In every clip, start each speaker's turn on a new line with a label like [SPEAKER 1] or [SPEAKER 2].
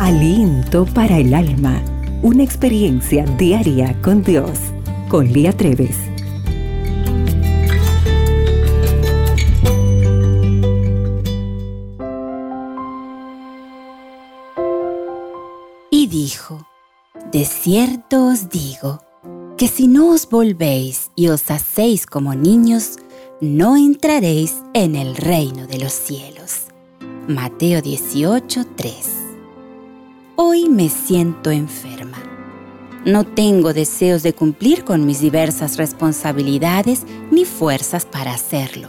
[SPEAKER 1] Aliento para el alma. Una experiencia diaria con Dios. Con Lía Treves.
[SPEAKER 2] Y dijo, De cierto os digo, que si no os volvéis y os hacéis como niños, no entraréis en el reino de los cielos. Mateo 18, 3. Hoy me siento enferma. No tengo deseos de cumplir con mis diversas responsabilidades ni fuerzas para hacerlo.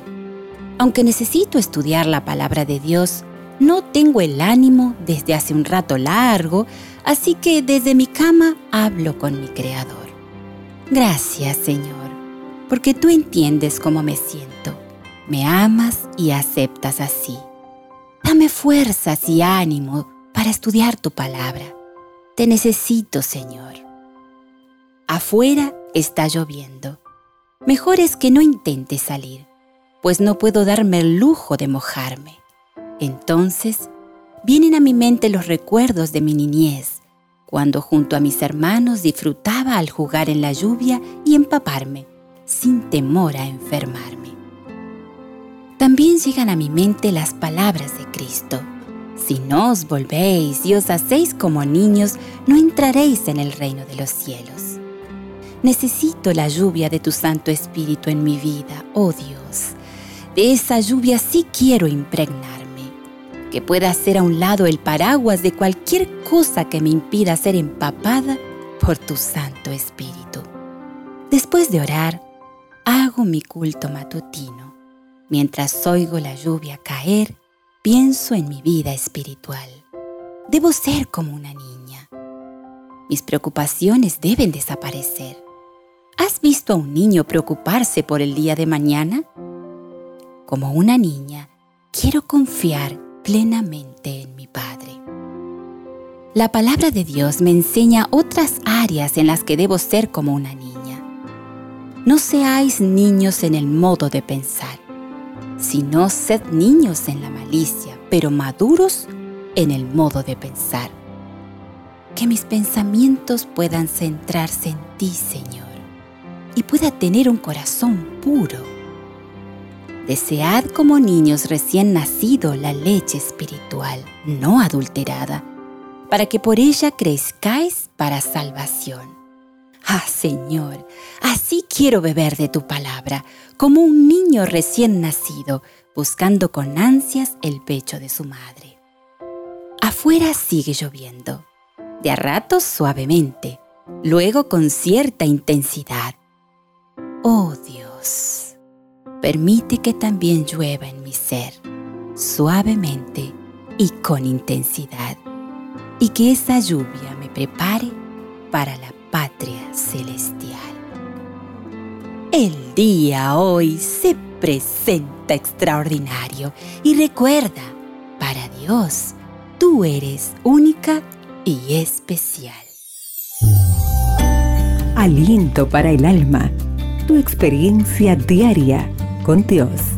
[SPEAKER 2] Aunque necesito estudiar la palabra de Dios, no tengo el ánimo desde hace un rato largo, así que desde mi cama hablo con mi Creador. Gracias, Señor, porque tú entiendes cómo me siento. Me amas y aceptas así. Dame fuerzas y ánimo para estudiar tu palabra. Te necesito, Señor. Afuera está lloviendo. Mejor es que no intente salir, pues no puedo darme el lujo de mojarme. Entonces, vienen a mi mente los recuerdos de mi niñez, cuando junto a mis hermanos disfrutaba al jugar en la lluvia y empaparme, sin temor a enfermarme. También llegan a mi mente las palabras de Cristo. Si no os volvéis y os hacéis como niños, no entraréis en el reino de los cielos. Necesito la lluvia de tu Santo Espíritu en mi vida, oh Dios. De esa lluvia sí quiero impregnarme. Que pueda hacer a un lado el paraguas de cualquier cosa que me impida ser empapada por tu Santo Espíritu. Después de orar, hago mi culto matutino Mientras oigo la lluvia caer, pienso en mi vida espiritual. Debo ser como una niña. Mis preocupaciones deben desaparecer. ¿Has visto a un niño preocuparse por el día de mañana? Como una niña, quiero confiar plenamente en mi Padre. La palabra de Dios me enseña otras áreas en las que debo ser como una niña. No seáis niños en el modo de pensar sino sed niños en la malicia, pero maduros en el modo de pensar. Que mis pensamientos puedan centrarse en ti, Señor, y pueda tener un corazón puro. Desead como niños recién nacido la leche espiritual, no adulterada, para que por ella crezcáis para salvación. Ah, Señor, así quiero beber de tu palabra, como un niño recién nacido, buscando con ansias el pecho de su madre. Afuera sigue lloviendo, de a ratos suavemente, luego con cierta intensidad. Oh Dios, permite que también llueva en mi ser, suavemente y con intensidad, y que esa lluvia me prepare para la El día hoy se presenta extraordinario y recuerda, para Dios, tú eres única y especial.
[SPEAKER 1] Aliento para el alma, tu experiencia diaria con Dios.